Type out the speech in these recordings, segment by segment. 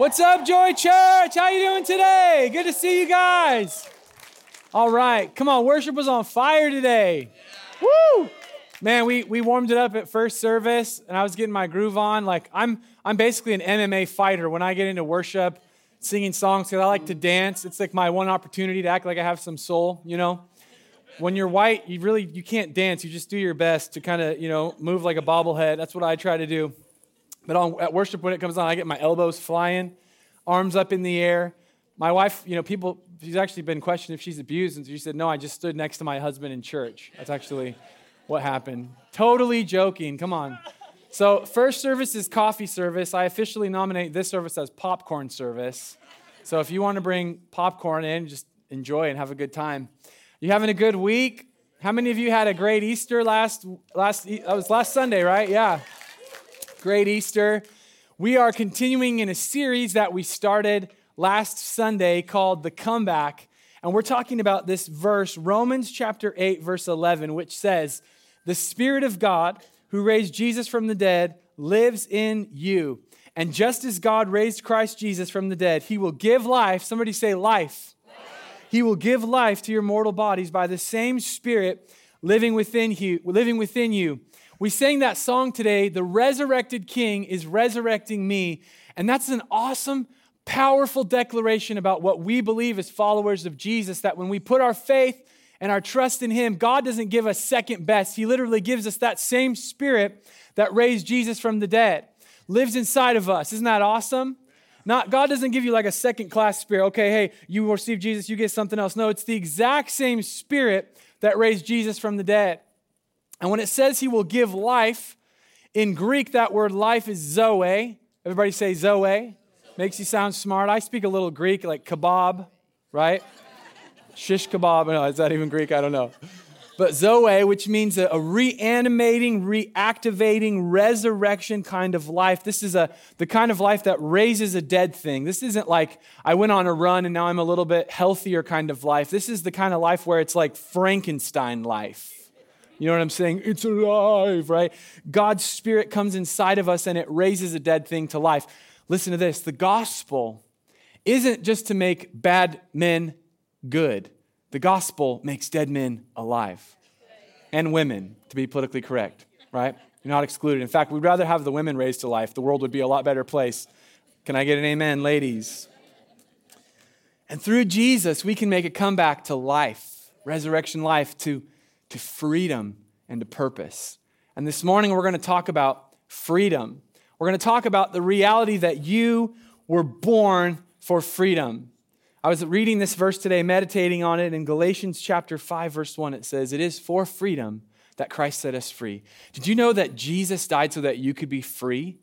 What's up, Joy Church? How you doing today? Good to see you guys. All right, come on. Worship was on fire today. Woo! Man, we, we warmed it up at first service, and I was getting my groove on. Like I'm I'm basically an MMA fighter when I get into worship, singing songs because I like to dance. It's like my one opportunity to act like I have some soul, you know. When you're white, you really you can't dance. You just do your best to kind of you know move like a bobblehead. That's what I try to do. But on, at worship, when it comes on, I get my elbows flying, arms up in the air. My wife, you know, people, she's actually been questioned if she's abused, and she said, No, I just stood next to my husband in church. That's actually what happened. Totally joking. Come on. So, first service is coffee service. I officially nominate this service as popcorn service. So, if you want to bring popcorn in, just enjoy and have a good time. You having a good week? How many of you had a great Easter last last that was last Sunday, right? Yeah. Great Easter. We are continuing in a series that we started last Sunday called The Comeback. And we're talking about this verse, Romans chapter 8, verse 11, which says, The Spirit of God, who raised Jesus from the dead, lives in you. And just as God raised Christ Jesus from the dead, he will give life. Somebody say, life. life. He will give life to your mortal bodies by the same Spirit living within you. Living within you. We sang that song today, The Resurrected King is Resurrecting Me. And that's an awesome, powerful declaration about what we believe as followers of Jesus that when we put our faith and our trust in Him, God doesn't give us second best. He literally gives us that same spirit that raised Jesus from the dead, lives inside of us. Isn't that awesome? Not God doesn't give you like a second class spirit. Okay, hey, you receive Jesus, you get something else. No, it's the exact same spirit that raised Jesus from the dead. And when it says he will give life, in Greek, that word life is zoe. Everybody say zoe. Makes you sound smart. I speak a little Greek, like kebab, right? Shish kebab. No, is that even Greek? I don't know. But zoe, which means a, a, reanimating, reactivating, resurrection kind of life. This is a, the kind of life that raises a dead thing. This isn't like I went on a run and now I'm a little bit healthier kind of life. This is the kind of life where it's like Frankenstein life you know what I'm saying? It's alive, right? God's Spirit comes inside of us and it raises a dead thing to life. Listen to this the gospel isn't just to make bad men good, the gospel makes dead men alive and women, to be politically correct, right? You're not excluded. In fact, we'd rather have the women raised to life. The world would be a lot better place. Can I get an amen, ladies? And through Jesus, we can make a comeback to life, resurrection life, to to freedom and to purpose. And this morning we're going to talk about freedom. We're going to talk about the reality that you were born for freedom. I was reading this verse today, meditating on it in Galatians chapter 5, verse 1. It says, It is for freedom that Christ set us free. Did you know that Jesus died so that you could be free?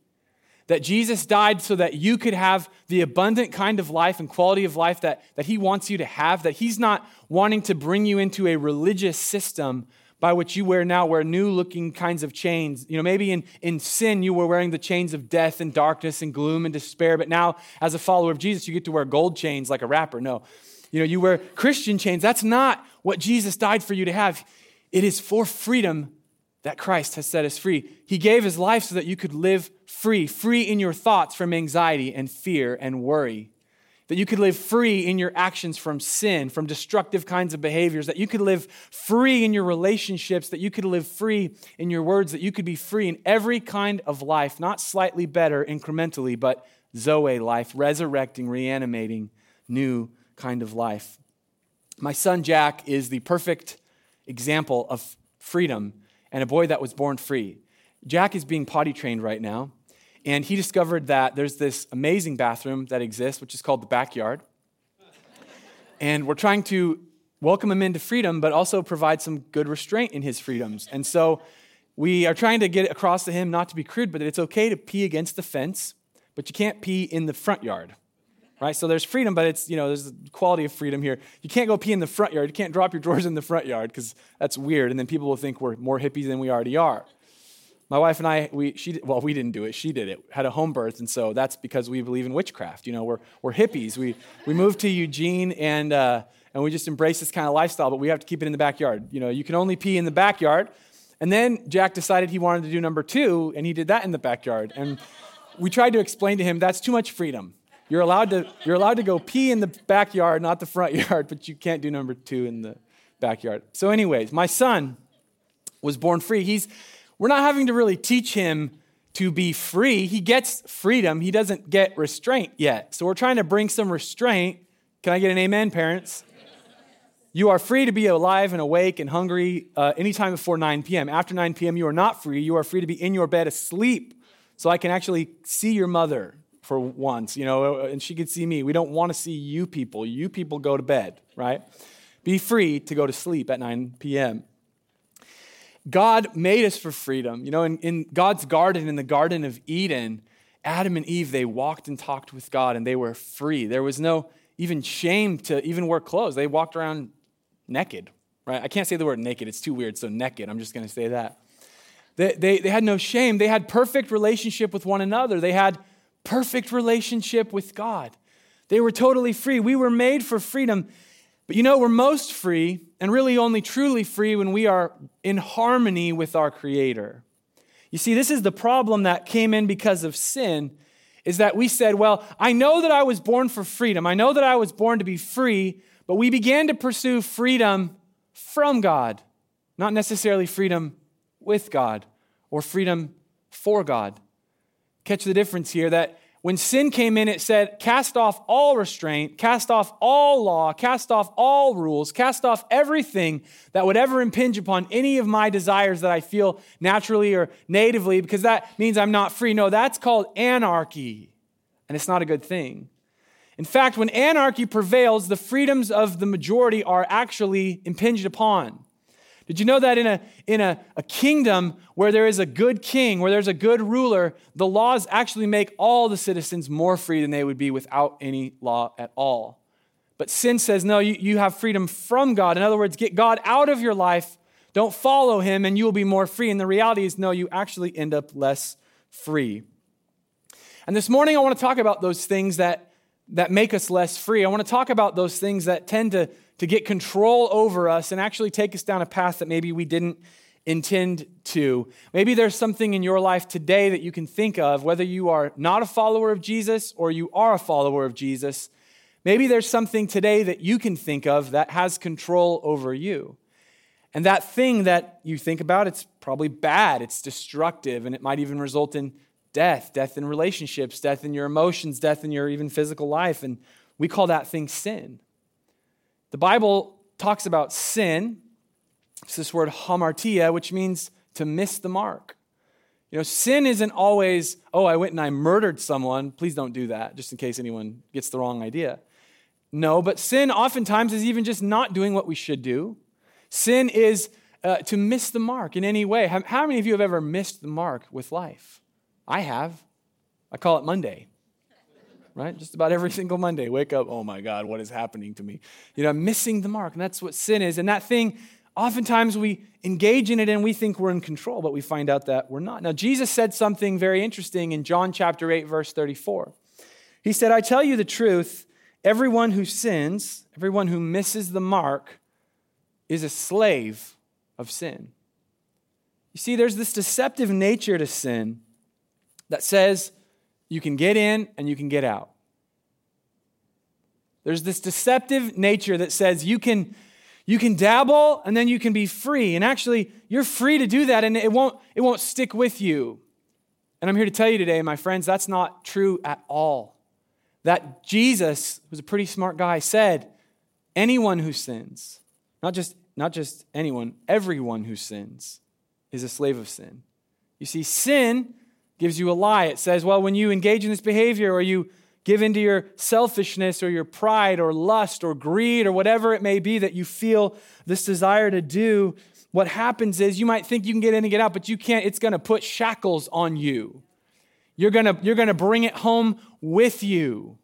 That Jesus died so that you could have the abundant kind of life and quality of life that, that He wants you to have, that He's not wanting to bring you into a religious system by which you wear now wear new looking kinds of chains. You know, maybe in, in sin you were wearing the chains of death and darkness and gloom and despair, but now as a follower of Jesus, you get to wear gold chains like a rapper. No. You know, you wear Christian chains. That's not what Jesus died for you to have. It is for freedom that Christ has set us free. He gave his life so that you could live free, free in your thoughts from anxiety and fear and worry. That you could live free in your actions from sin, from destructive kinds of behaviors. That you could live free in your relationships. That you could live free in your words. That you could be free in every kind of life, not slightly better incrementally, but Zoe life, resurrecting, reanimating, new kind of life. My son Jack is the perfect example of freedom and a boy that was born free. Jack is being potty trained right now, and he discovered that there's this amazing bathroom that exists, which is called the backyard. And we're trying to welcome him into freedom, but also provide some good restraint in his freedoms. And so we are trying to get across to him not to be crude, but that it's okay to pee against the fence, but you can't pee in the front yard right? So there's freedom, but it's, you know, there's a quality of freedom here. You can't go pee in the front yard. You can't drop your drawers in the front yard because that's weird. And then people will think we're more hippies than we already are. My wife and I, we, she, well, we didn't do it. She did it. Had a home birth, and so that's because we believe in witchcraft. You know, we're, we're hippies. We, we moved to Eugene, and, uh, and we just embrace this kind of lifestyle, but we have to keep it in the backyard. You know, you can only pee in the backyard. And then Jack decided he wanted to do number two, and he did that in the backyard. And we tried to explain to him that's too much freedom You're allowed to, you're allowed to go pee in the backyard, not the front yard, but you can't do number two in the backyard. So, anyways, my son was born free. He's, we're not having to really teach him to be free. He gets freedom, he doesn't get restraint yet. So, we're trying to bring some restraint. Can I get an amen, parents? You are free to be alive and awake and hungry uh, anytime before 9 p.m. After 9 p.m., you are not free. You are free to be in your bed asleep. So I can actually see your mother for once, you know, and she could see me. We don't want to see you people. You people go to bed, right? Be free to go to sleep at 9 p.m. God made us for freedom. You know, in, in God's garden, in the Garden of Eden, Adam and Eve, they walked and talked with God and they were free. There was no even shame to even wear clothes. They walked around naked, right? I can't say the word naked, it's too weird, so naked. I'm just going to say that. They, they, they had no shame. They had perfect relationship with one another. They had perfect relationship with God. They were totally free. We were made for freedom. But you know, we're most free and really only truly free when we are in harmony with our Creator. You see, this is the problem that came in because of sin is that we said, well, I know that I was born for freedom. I know that I was born to be free, but we began to pursue freedom from God, not necessarily freedom with God or freedom for God. Catch the difference here that when sin came in, it said, cast off all restraint, cast off all law, cast off all rules, cast off everything that would ever impinge upon any of my desires that I feel naturally or natively, because that means I'm not free. No, that's called anarchy, and it's not a good thing. In fact, when anarchy prevails, the freedoms of the majority are actually impinged upon. Did you know that in, a, in a, a kingdom where there is a good king, where there's a good ruler, the laws actually make all the citizens more free than they would be without any law at all? But sin says, no, you, you have freedom from God. In other words, get God out of your life, don't follow him, and you will be more free. And the reality is, no, you actually end up less free. And this morning, I want to talk about those things that, that make us less free. I want to talk about those things that tend to to get control over us and actually take us down a path that maybe we didn't intend to. Maybe there's something in your life today that you can think of, whether you are not a follower of Jesus or you are a follower of Jesus. Maybe there's something today that you can think of that has control over you. And that thing that you think about, it's probably bad, it's destructive, and it might even result in death death in relationships, death in your emotions, death in your even physical life. And we call that thing sin. The Bible talks about sin. It's this word hamartia, which means to miss the mark. You know, sin isn't always, oh, I went and I murdered someone. Please don't do that, just in case anyone gets the wrong idea. No, but sin oftentimes is even just not doing what we should do. Sin is uh, to miss the mark in any way. How, how many of you have ever missed the mark with life? I have. I call it Monday right? Just about every single Monday, wake up, oh my God, what is happening to me? You know, I'm missing the mark. And that's what sin is. And that thing, oftentimes we engage in it and we think we're in control, but we find out that we're not. Now, Jesus said something very interesting in John chapter 8, verse 34. He said, I tell you the truth, everyone who sins, everyone who misses the mark, is a slave of sin. You see, there's this deceptive nature to sin that says, you can get in and you can get out. There's this deceptive nature that says you can, you can dabble and then you can be free. And actually, you're free to do that and it won't, it won't stick with you. And I'm here to tell you today, my friends, that's not true at all. That Jesus, who's a pretty smart guy, said, anyone who sins, not just, not just anyone, everyone who sins is a slave of sin. You see, sin gives you a lie. It says, well, when you engage in this behavior or you give into your selfishness or your pride or lust or greed or whatever it may be that you feel this desire to do, what happens is you might think you can get in and get out, but you can't. It's going to put shackles on you. You're going to, you're going to bring it home with you.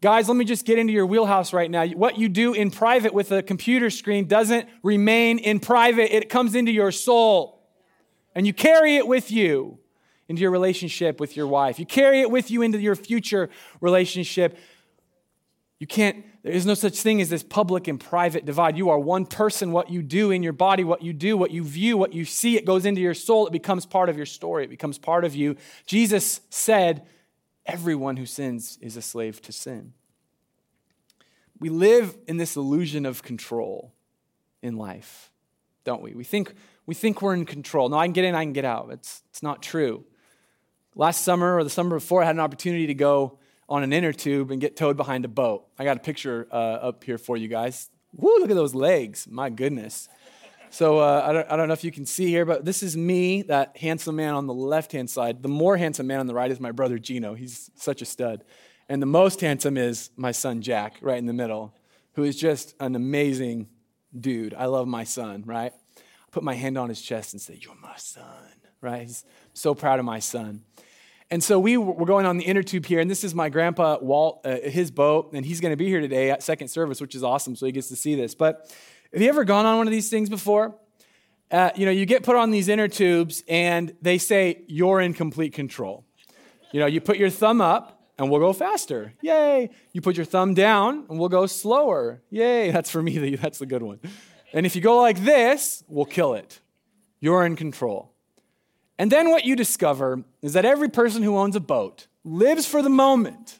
Guys, let me just get into your wheelhouse right now. What you do in private with a computer screen doesn't remain in private, it comes into your soul. And you carry it with you into your relationship with your wife. You carry it with you into your future relationship. You can't, there is no such thing as this public and private divide. You are one person. What you do in your body, what you do, what you view, what you see, it goes into your soul. It becomes part of your story, it becomes part of you. Jesus said, Everyone who sins is a slave to sin. We live in this illusion of control in life, don't we? We think, we think we're in control. No, I can get in, I can get out. It's, it's not true. Last summer or the summer before, I had an opportunity to go on an inner tube and get towed behind a boat. I got a picture uh, up here for you guys. Woo, look at those legs. My goodness. So uh, I, don't, I don't know if you can see here, but this is me, that handsome man on the left hand side. The more handsome man on the right is my brother Gino. He's such a stud. And the most handsome is my son Jack, right in the middle, who is just an amazing dude. I love my son, right? I put my hand on his chest and say, You're my son, right? He's so proud of my son. And so we were going on the inner tube here, and this is my grandpa Walt, uh, his boat, and he's going to be here today at second service, which is awesome. So he gets to see this. But have you ever gone on one of these things before? Uh, you know, you get put on these inner tubes, and they say you're in complete control. You know, you put your thumb up, and we'll go faster. Yay! You put your thumb down, and we'll go slower. Yay! That's for me. That's the good one. And if you go like this, we'll kill it. You're in control. And then what you discover is that every person who owns a boat lives for the moment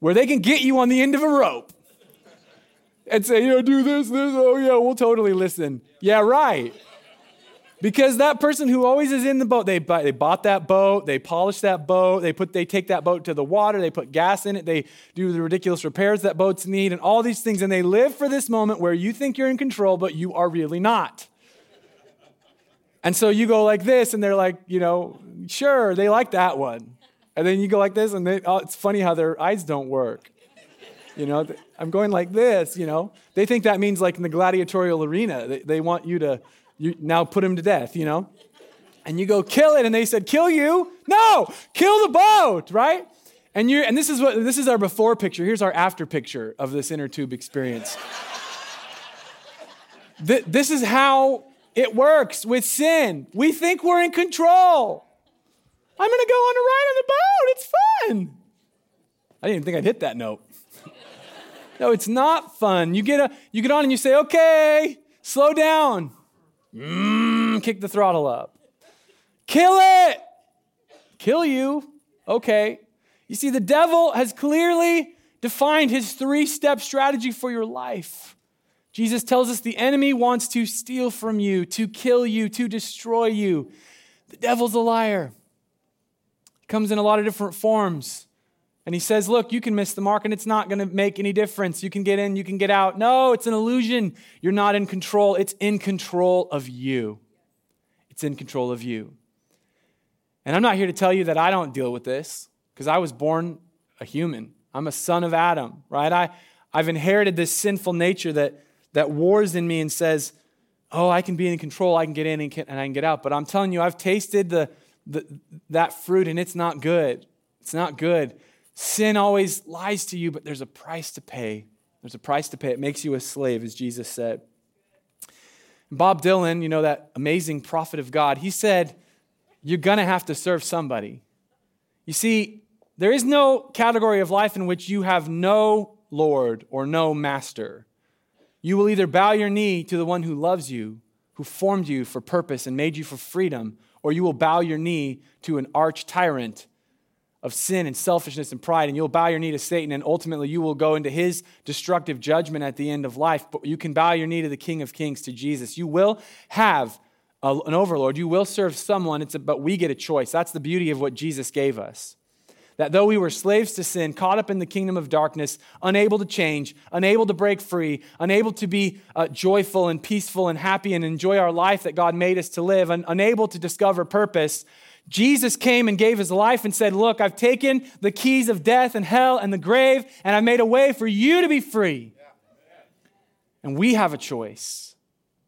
where they can get you on the end of a rope and say, you know, do this, this, oh yeah, we'll totally listen. Yeah, right. Because that person who always is in the boat, they, buy, they bought that boat, they polish that boat, they, put, they take that boat to the water, they put gas in it, they do the ridiculous repairs that boats need, and all these things. And they live for this moment where you think you're in control, but you are really not. And so you go like this, and they're like, you know, sure, they like that one. And then you go like this, and they, oh, it's funny how their eyes don't work. You know, I'm going like this, you know. They think that means like in the gladiatorial arena, they, they want you to you now put him to death, you know. And you go kill it, and they said, kill you? No, kill the boat, right? And you're, and this is what this is our before picture. Here's our after picture of this inner tube experience. this is how it works with sin. We think we're in control. I'm going to go on a ride on the boat. It's fun. I didn't even think I'd hit that note. no, it's not fun. You get, a, you get on and you say, okay, slow down. Mm, kick the throttle up. Kill it. Kill you. Okay. You see, the devil has clearly defined his three step strategy for your life. Jesus tells us the enemy wants to steal from you, to kill you, to destroy you. The devil's a liar. He comes in a lot of different forms. And he says, Look, you can miss the mark and it's not going to make any difference. You can get in, you can get out. No, it's an illusion. You're not in control. It's in control of you. It's in control of you. And I'm not here to tell you that I don't deal with this because I was born a human. I'm a son of Adam, right? I, I've inherited this sinful nature that that wars in me and says, oh, I can be in control, I can get in and, can, and I can get out. But I'm telling you, I've tasted the, the, that fruit and it's not good. It's not good. Sin always lies to you, but there's a price to pay. There's a price to pay. It makes you a slave, as Jesus said. Bob Dylan, you know, that amazing prophet of God, he said, You're going to have to serve somebody. You see, there is no category of life in which you have no Lord or no master. You will either bow your knee to the one who loves you, who formed you for purpose and made you for freedom, or you will bow your knee to an arch tyrant of sin and selfishness and pride, and you'll bow your knee to Satan, and ultimately you will go into his destructive judgment at the end of life. But you can bow your knee to the King of Kings, to Jesus. You will have an overlord. You will serve someone, it's a, but we get a choice. That's the beauty of what Jesus gave us that though we were slaves to sin, caught up in the kingdom of darkness, unable to change, unable to break free, unable to be uh, joyful and peaceful and happy and enjoy our life that God made us to live, and unable to discover purpose, Jesus came and gave his life and said, Look, I've taken the keys of death and hell and the grave, and I've made a way for you to be free. And we have a choice.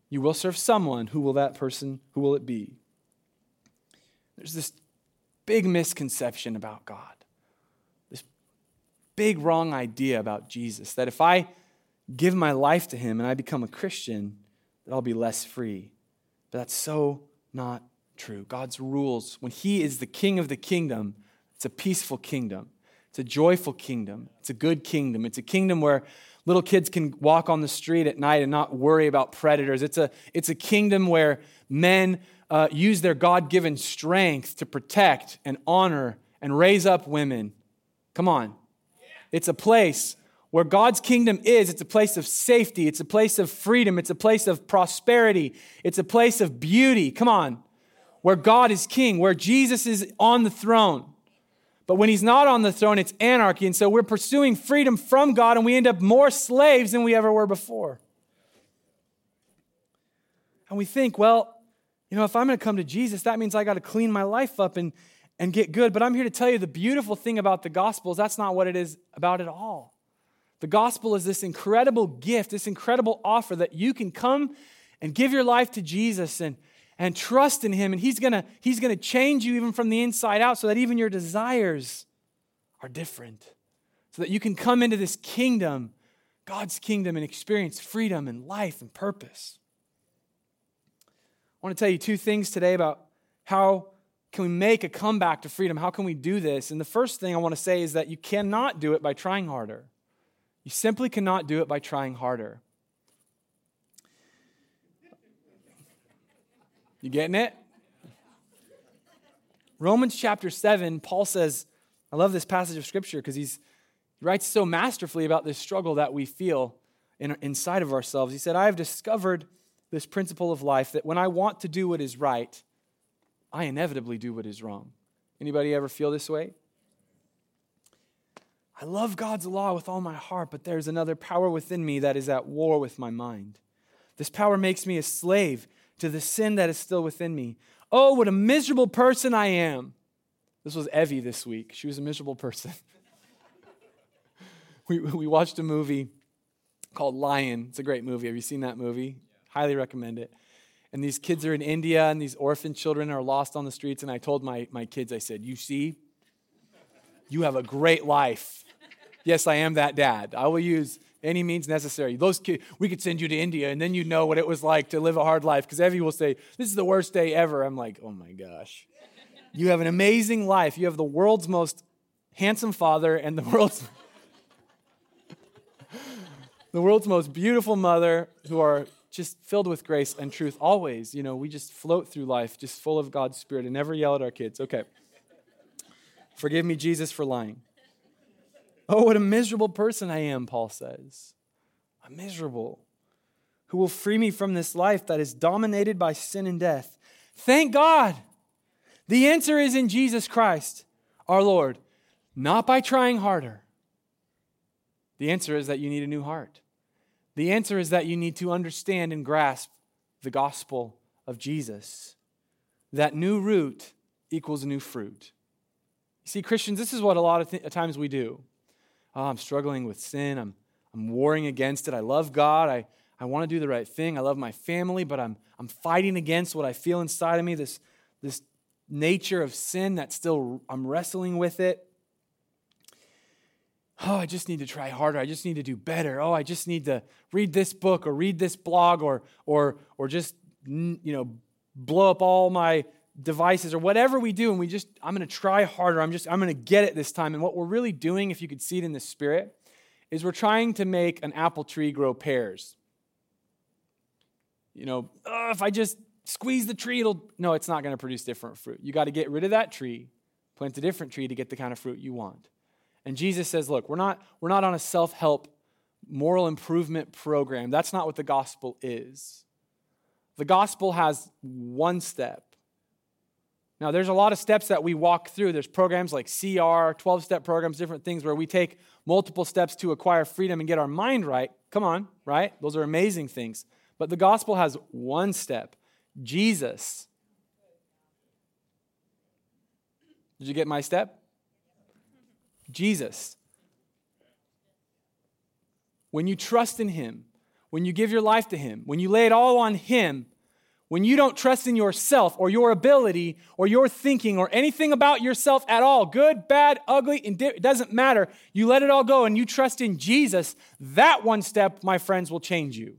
You will serve someone. Who will that person, who will it be? There's this big misconception about God big wrong idea about Jesus that if I give my life to him and I become a Christian, that I'll be less free. But that's so not true. God's rules, when he is the king of the kingdom, it's a peaceful kingdom. It's a joyful kingdom. It's a good kingdom. It's a kingdom where little kids can walk on the street at night and not worry about predators. It's a, it's a kingdom where men uh, use their God given strength to protect and honor and raise up women. Come on. It's a place where God's kingdom is. It's a place of safety, it's a place of freedom, it's a place of prosperity, it's a place of beauty. Come on. Where God is king, where Jesus is on the throne. But when he's not on the throne, it's anarchy. And so we're pursuing freedom from God and we end up more slaves than we ever were before. And we think, well, you know, if I'm going to come to Jesus, that means I got to clean my life up and, and get good. But I'm here to tell you the beautiful thing about the gospel is that's not what it is about at all. The gospel is this incredible gift, this incredible offer that you can come and give your life to Jesus and, and trust in him and he's gonna he's gonna change you even from the inside out so that even your desires are different so that you can come into this kingdom god's kingdom and experience freedom and life and purpose i want to tell you two things today about how can we make a comeback to freedom how can we do this and the first thing i want to say is that you cannot do it by trying harder you simply cannot do it by trying harder You getting it? Romans chapter 7, Paul says, I love this passage of scripture because he writes so masterfully about this struggle that we feel in, inside of ourselves. He said, I have discovered this principle of life that when I want to do what is right, I inevitably do what is wrong. Anybody ever feel this way? I love God's law with all my heart, but there's another power within me that is at war with my mind. This power makes me a slave to the sin that is still within me. Oh, what a miserable person I am. This was Evie this week. She was a miserable person. we, we watched a movie called Lion. It's a great movie. Have you seen that movie? Highly recommend it. And these kids are in India, and these orphan children are lost on the streets. And I told my, my kids, I said, You see, you have a great life. yes, I am that dad. I will use any means necessary. Those kids, we could send you to India, and then you'd know what it was like to live a hard life. Because Evie will say, "This is the worst day ever." I'm like, "Oh my gosh, you have an amazing life. You have the world's most handsome father and the world's the world's most beautiful mother, who are just filled with grace and truth always. You know, we just float through life, just full of God's Spirit, and never yell at our kids. Okay, forgive me, Jesus, for lying." Oh, what a miserable person I am, Paul says. I'm miserable. Who will free me from this life that is dominated by sin and death? Thank God. The answer is in Jesus Christ, our Lord, not by trying harder. The answer is that you need a new heart. The answer is that you need to understand and grasp the gospel of Jesus. That new root equals new fruit. You see, Christians, this is what a lot of th- times we do oh, I'm struggling with sin. I'm, I'm warring against it. I love God. I, I want to do the right thing. I love my family, but I'm, I'm fighting against what I feel inside of me, this, this nature of sin that still I'm wrestling with it. Oh, I just need to try harder. I just need to do better. Oh, I just need to read this book or read this blog or or or just you know blow up all my devices or whatever we do. And we just i'm going to try harder. I'm just i'm going to get it this time. And what we're really doing if you could see it in the spirit is we're trying to make an apple tree grow pears. You know oh, if i just squeeze the tree it'll no it's not going to produce different fruit. You got to get rid of that tree plant a different tree to get the kind of fruit you want and jesus says look we're not we're not on a self-help moral improvement program that's not what the gospel is the gospel has one step now, there's a lot of steps that we walk through. There's programs like CR, 12 step programs, different things where we take multiple steps to acquire freedom and get our mind right. Come on, right? Those are amazing things. But the gospel has one step Jesus. Did you get my step? Jesus. When you trust in Him, when you give your life to Him, when you lay it all on Him, when you don't trust in yourself or your ability or your thinking or anything about yourself at all, good, bad, ugly, it doesn't matter. You let it all go and you trust in Jesus, that one step, my friends, will change you.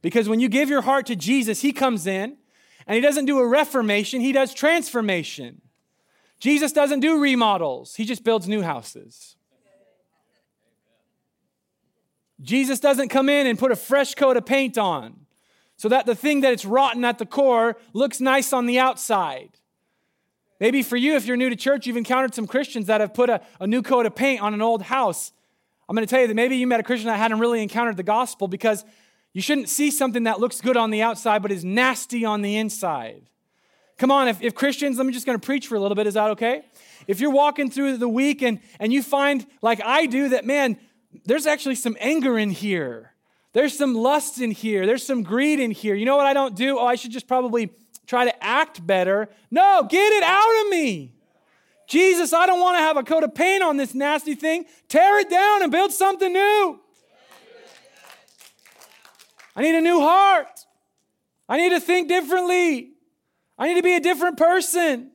Because when you give your heart to Jesus, He comes in and He doesn't do a reformation, He does transformation. Jesus doesn't do remodels, He just builds new houses. Jesus doesn't come in and put a fresh coat of paint on so that the thing that it's rotten at the core looks nice on the outside. Maybe for you, if you're new to church, you've encountered some Christians that have put a, a new coat of paint on an old house. I'm going to tell you that maybe you met a Christian that hadn't really encountered the gospel because you shouldn't see something that looks good on the outside but is nasty on the inside. Come on, if, if Christians, I'm just going to preach for a little bit. Is that okay? If you're walking through the week and, and you find, like I do, that man, there's actually some anger in here. There's some lust in here. There's some greed in here. You know what I don't do? Oh, I should just probably try to act better. No, get it out of me. Jesus, I don't want to have a coat of paint on this nasty thing. Tear it down and build something new. I need a new heart. I need to think differently. I need to be a different person.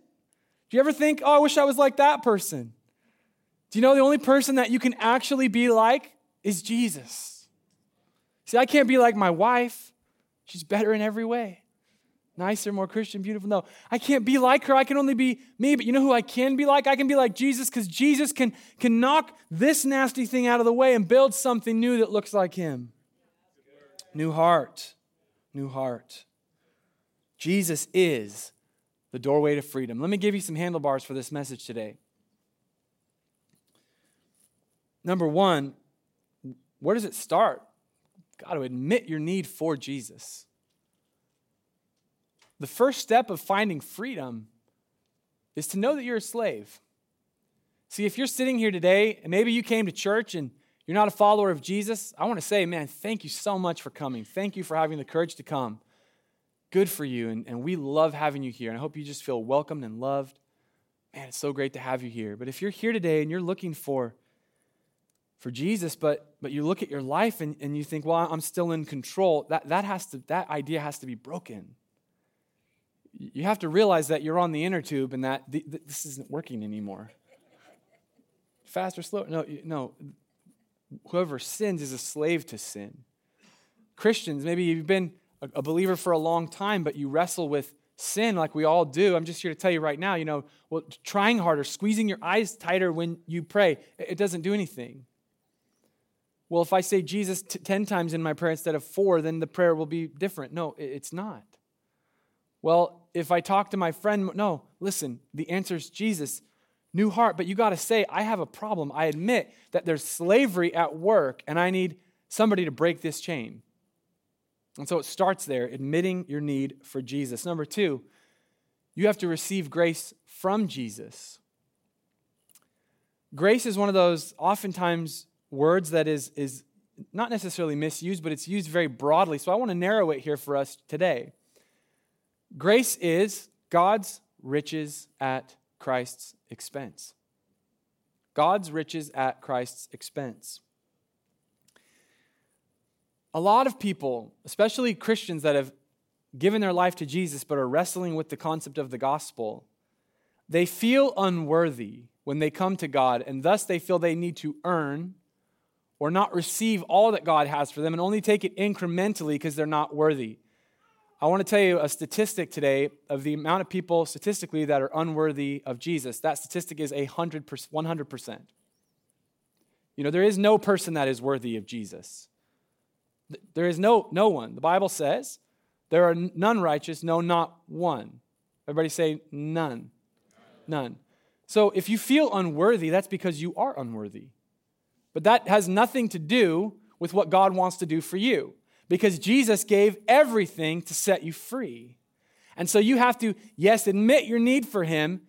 Do you ever think, oh, I wish I was like that person? Do you know the only person that you can actually be like is Jesus? See, I can't be like my wife. She's better in every way nicer, more Christian, beautiful. No, I can't be like her. I can only be me. But you know who I can be like? I can be like Jesus because Jesus can, can knock this nasty thing out of the way and build something new that looks like him. New heart. New heart. Jesus is the doorway to freedom. Let me give you some handlebars for this message today. Number one, where does it start? Got to admit your need for Jesus the first step of finding freedom is to know that you're a slave. See, if you're sitting here today and maybe you came to church and you're not a follower of Jesus, I want to say, man, thank you so much for coming. Thank you for having the courage to come. Good for you, and, and we love having you here. And I hope you just feel welcomed and loved. Man, it's so great to have you here. But if you're here today and you're looking for, for Jesus, but, but you look at your life and, and you think, well, I'm still in control, that, that, has to, that idea has to be broken you have to realize that you're on the inner tube and that th- th- this isn't working anymore. Fast or slow? No, no. Whoever sins is a slave to sin. Christians, maybe you've been a, believer for a long time, but you wrestle with sin like we all do. I'm just here to tell you right now, you know, well, trying harder, squeezing your eyes tighter when you pray, it doesn't do anything. Well, if I say Jesus t- 10 times in my prayer instead of four, then the prayer will be different. No, it's not. Well, if I talk to my friend, no, listen, the answer is Jesus. New heart, but you got to say, I have a problem. I admit that there's slavery at work and I need somebody to break this chain. And so it starts there, admitting your need for Jesus. Number two, you have to receive grace from Jesus. Grace is one of those oftentimes words that is, is not necessarily misused, but it's used very broadly. So I want to narrow it here for us today. Grace is God's riches at Christ's expense. God's riches at Christ's expense. A lot of people, especially Christians that have given their life to Jesus but are wrestling with the concept of the gospel, they feel unworthy when they come to God, and thus they feel they need to earn or not receive all that God has for them and only take it incrementally because they're not worthy. I want to tell you a statistic today of the amount of people statistically that are unworthy of Jesus. That statistic is 100%. 100%. You know, there is no person that is worthy of Jesus. There is no, no one. The Bible says there are none righteous, no, not one. Everybody say none. None. So if you feel unworthy, that's because you are unworthy. But that has nothing to do with what God wants to do for you because Jesus gave everything to set you free. And so you have to, yes, admit your need for Him.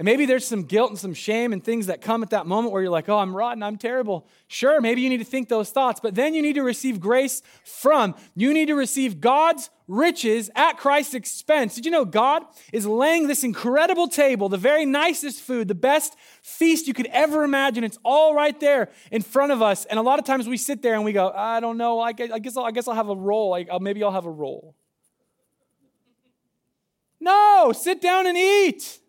And maybe there's some guilt and some shame and things that come at that moment where you're like, oh, I'm rotten, I'm terrible. Sure, maybe you need to think those thoughts, but then you need to receive grace from. You need to receive God's riches at Christ's expense. Did you know God is laying this incredible table, the very nicest food, the best feast you could ever imagine? It's all right there in front of us. And a lot of times we sit there and we go, I don't know, I guess, I guess, I'll, I guess I'll have a roll. I, maybe I'll have a roll. No, sit down and eat.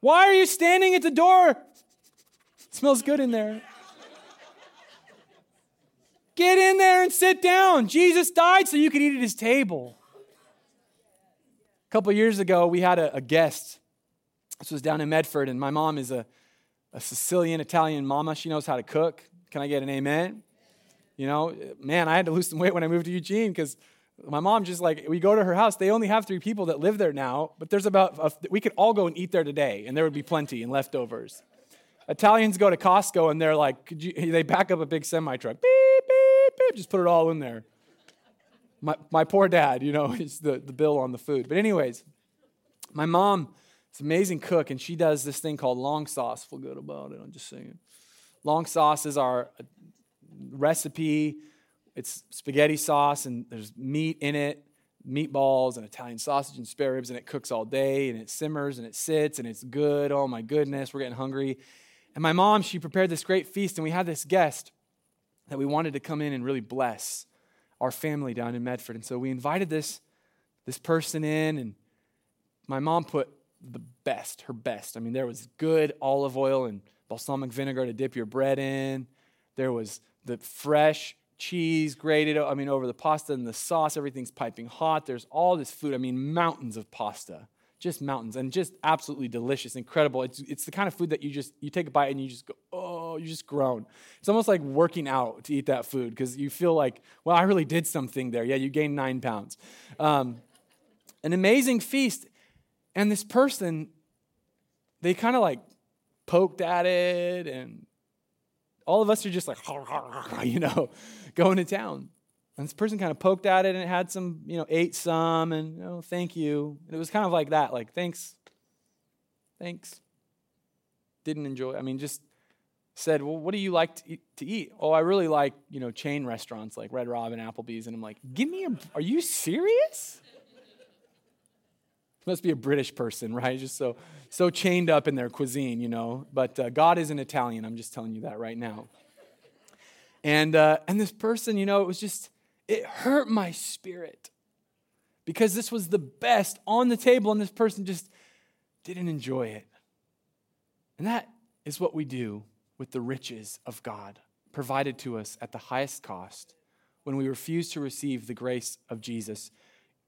Why are you standing at the door? It smells good in there. Get in there and sit down. Jesus died so you could eat at his table. A couple years ago, we had a, a, guest. This was down in Medford, and my mom is a, a Sicilian Italian mama. She knows how to cook. Can I get an amen? You know, man, I had to lose some weight when I moved to Eugene because my mom just like, we go to her house. They only have three people that live there now, but there's about, a, we could all go and eat there today, and there would be plenty and leftovers. Italians go to Costco and they're like, they back up a big semi truck, beep, beep, beep, just put it all in there. My, my poor dad, you know, is the, the bill on the food. But, anyways, my mom is amazing cook, and she does this thing called long sauce. Feel good about it, I'm just saying. Long sauce is our recipe. It's spaghetti sauce, and there's meat in it, meatballs and Italian sausage and spare ribs, and it cooks all day, and it simmers and it sits, and it's good. Oh my goodness, we're getting hungry. And my mom, she prepared this great feast, and we had this guest that we wanted to come in and really bless our family down in Medford. And so we invited this, this person in, and my mom put the best, her best. I mean, there was good olive oil and balsamic vinegar to dip your bread in. There was the fresh cheese grated, I mean, over the pasta and the sauce. Everything's piping hot. There's all this food. I mean, mountains of pasta. Just mountains and just absolutely delicious, incredible. It's, it's the kind of food that you just, you take a bite and you just go, oh, you just groan. It's almost like working out to eat that food because you feel like, well, I really did something there. Yeah, you gained nine pounds. Um, an amazing feast. And this person, they kind of like poked at it, and all of us are just like, you know, going to town. And this person kind of poked at it and it had some, you know, ate some and, oh, thank you. And it was kind of like that, like, thanks, thanks. Didn't enjoy, I mean, just said, well, what do you like to eat? To eat? Oh, I really like, you know, chain restaurants like Red Robin, and Applebee's. And I'm like, give me a, are you serious? Must be a British person, right? Just so so chained up in their cuisine, you know. But uh, God is an Italian. I'm just telling you that right now. And uh, and this person, you know, it was just it hurt my spirit because this was the best on the table, and this person just didn't enjoy it. And that is what we do with the riches of God provided to us at the highest cost when we refuse to receive the grace of Jesus.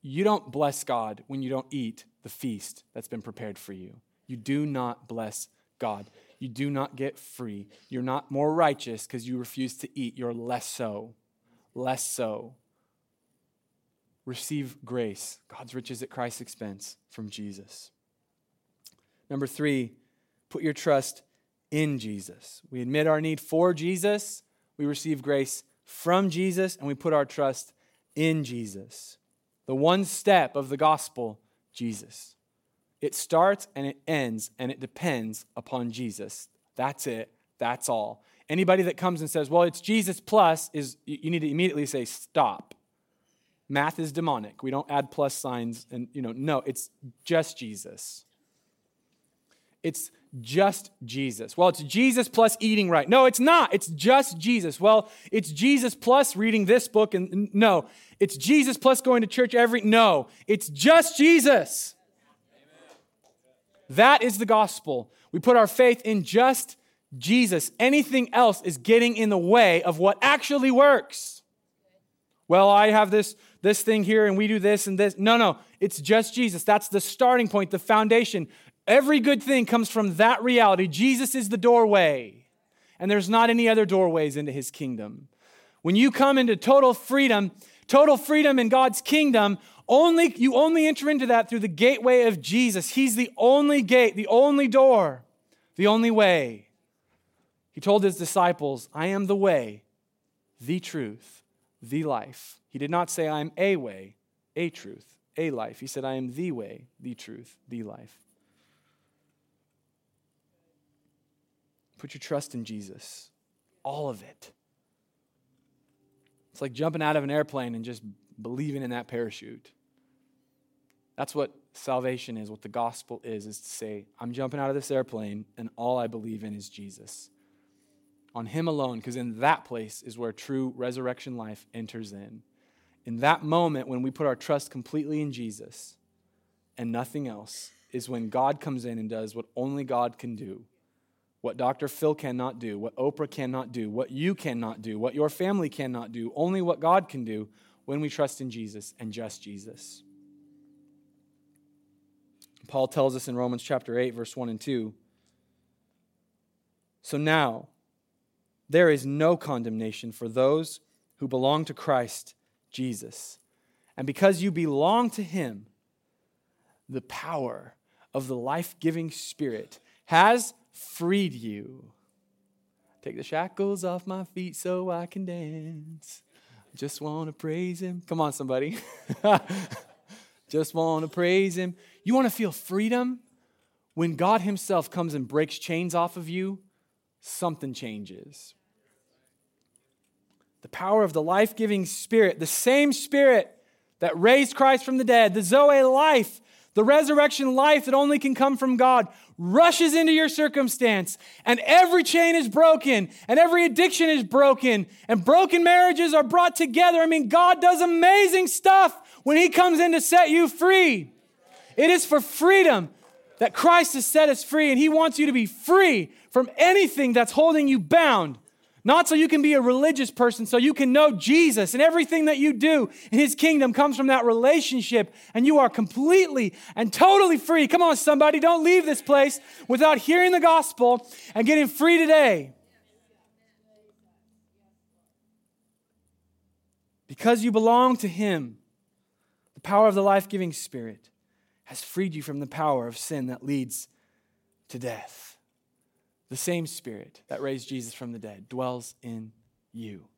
You don't bless God when you don't eat the feast that's been prepared for you. You do not bless God. You do not get free. You're not more righteous because you refuse to eat. You're less so. Less so. Receive grace, God's riches at Christ's expense from Jesus. Number three, put your trust in Jesus. We admit our need for Jesus, we receive grace from Jesus, and we put our trust in Jesus. The one step of the gospel Jesus. It starts and it ends and it depends upon Jesus. That's it. That's all. Anybody that comes and says, well, it's Jesus plus, is you need to immediately say, stop. Math is demonic. We don't add plus signs and, you know, no, it's just Jesus. It's just Jesus. Well, it's Jesus plus eating right. No, it's not. It's just Jesus. Well, it's Jesus plus reading this book and no, it's Jesus plus going to church every no, it's just Jesus. That is the gospel. We put our faith in just Jesus. Anything else is getting in the way of what actually works. Well, I have this this thing here and we do this and this. No, no. It's just Jesus. That's the starting point, the foundation. Every good thing comes from that reality. Jesus is the doorway, and there's not any other doorways into his kingdom. When you come into total freedom, total freedom in God's kingdom, only you only enter into that through the gateway of Jesus. He's the only gate, the only door, the only way. He told his disciples, I am the way, the truth, the life. He did not say, I am a way, a truth, a life. He said, I am the way, the truth, the life. Put your trust in Jesus. All of it. It's like jumping out of an airplane and just believing in that parachute. That's what salvation is, what the gospel is, is to say, I'm jumping out of this airplane and all I believe in is Jesus. On Him alone, because in that place is where true resurrection life enters in. In that moment, when we put our trust completely in Jesus and nothing else, is when God comes in and does what only God can do what Dr. Phil cannot do, what Oprah cannot do, what you cannot do, what your family cannot do, only what God can do when we trust in Jesus and just Jesus. Paul tells us in Romans chapter 8, verse 1 and 2. So now, there is no condemnation for those who belong to Christ Jesus. And because you belong to him, the power of the life giving Spirit has freed you. Take the shackles off my feet so I can dance. Just want to praise him. Come on, somebody. Just want to praise him. You want to feel freedom? When God Himself comes and breaks chains off of you, something changes. The power of the life giving Spirit, the same Spirit that raised Christ from the dead, the Zoe life, the resurrection life that only can come from God, rushes into your circumstance, and every chain is broken, and every addiction is broken, and broken marriages are brought together. I mean, God does amazing stuff when He comes in to set you free. It is for freedom that Christ has set us free, and He wants you to be free from anything that's holding you bound. Not so you can be a religious person, so you can know Jesus, and everything that you do in His kingdom comes from that relationship, and you are completely and totally free. Come on, somebody, don't leave this place without hearing the gospel and getting free today. Because you belong to Him, the power of the life giving Spirit has freed you from the power of sin that leads to death. The same Spirit that raised Jesus from the dead dwells in you.